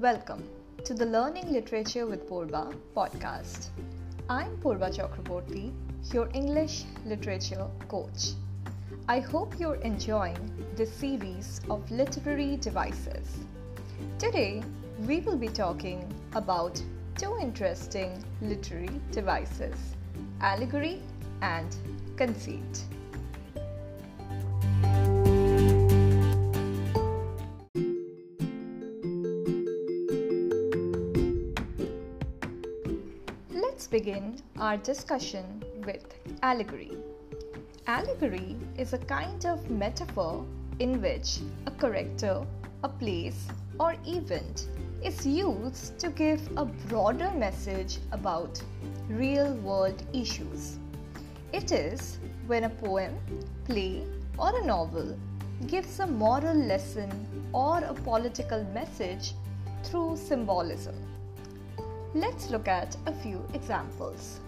Welcome to the Learning Literature with Purva podcast. I'm Purva Chakraborty, your English literature coach. I hope you're enjoying this series of literary devices. Today, we will be talking about two interesting literary devices allegory and conceit. Begin our discussion with allegory. Allegory is a kind of metaphor in which a character, a place, or event is used to give a broader message about real world issues. It is when a poem, play, or a novel gives a moral lesson or a political message through symbolism. Let's look at a few examples.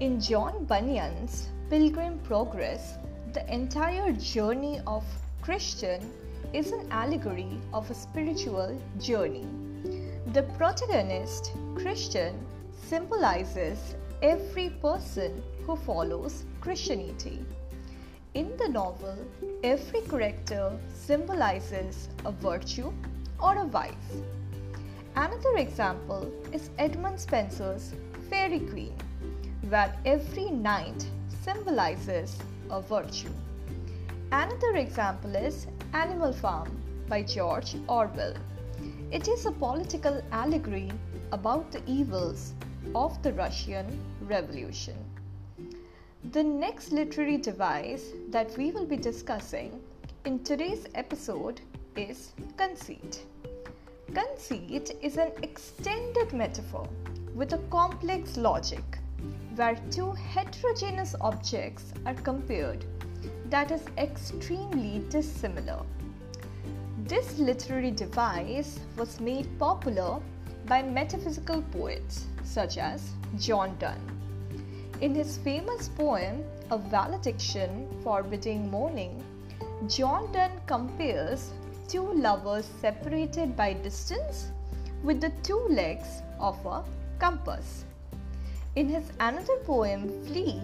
In John Bunyan's Pilgrim Progress, the entire journey of Christian is an allegory of a spiritual journey. The protagonist, Christian, symbolizes every person who follows Christianity. In the novel, every character symbolizes a virtue or a vice. Another example is Edmund Spenser's Faerie Queene, where every knight symbolizes a virtue. Another example is Animal Farm by George Orwell. It is a political allegory about the evils of the Russian Revolution. The next literary device that we will be discussing in today's episode is conceit. Conceit is an extended metaphor with a complex logic where two heterogeneous objects are compared that is extremely dissimilar. This literary device was made popular by metaphysical poets such as John Donne. In his famous poem, A Valediction Forbidding Mourning, John Donne compares two lovers separated by distance with the two legs of a compass. In his another poem, Flea,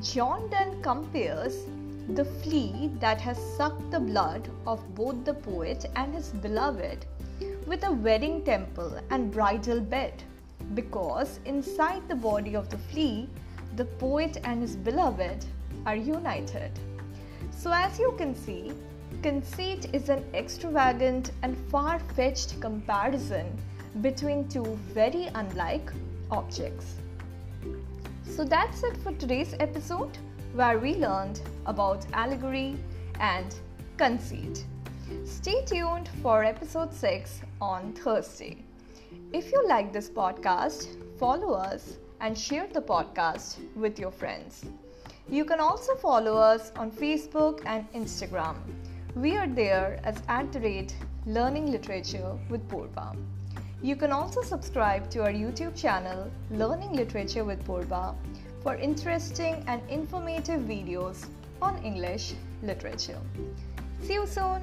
John Donne compares the flea that has sucked the blood of both the poet and his beloved with a wedding temple and bridal bed, because inside the body of the flea, the poet and his beloved are united. So, as you can see, conceit is an extravagant and far fetched comparison between two very unlike objects. So, that's it for today's episode where we learned about allegory and conceit. Stay tuned for episode 6 on Thursday. If you like this podcast, follow us and share the podcast with your friends. You can also follow us on Facebook and Instagram. We are there as at the rate Learning Literature with Purva. You can also subscribe to our YouTube channel Learning Literature with Purva for interesting and informative videos on English literature. See you soon!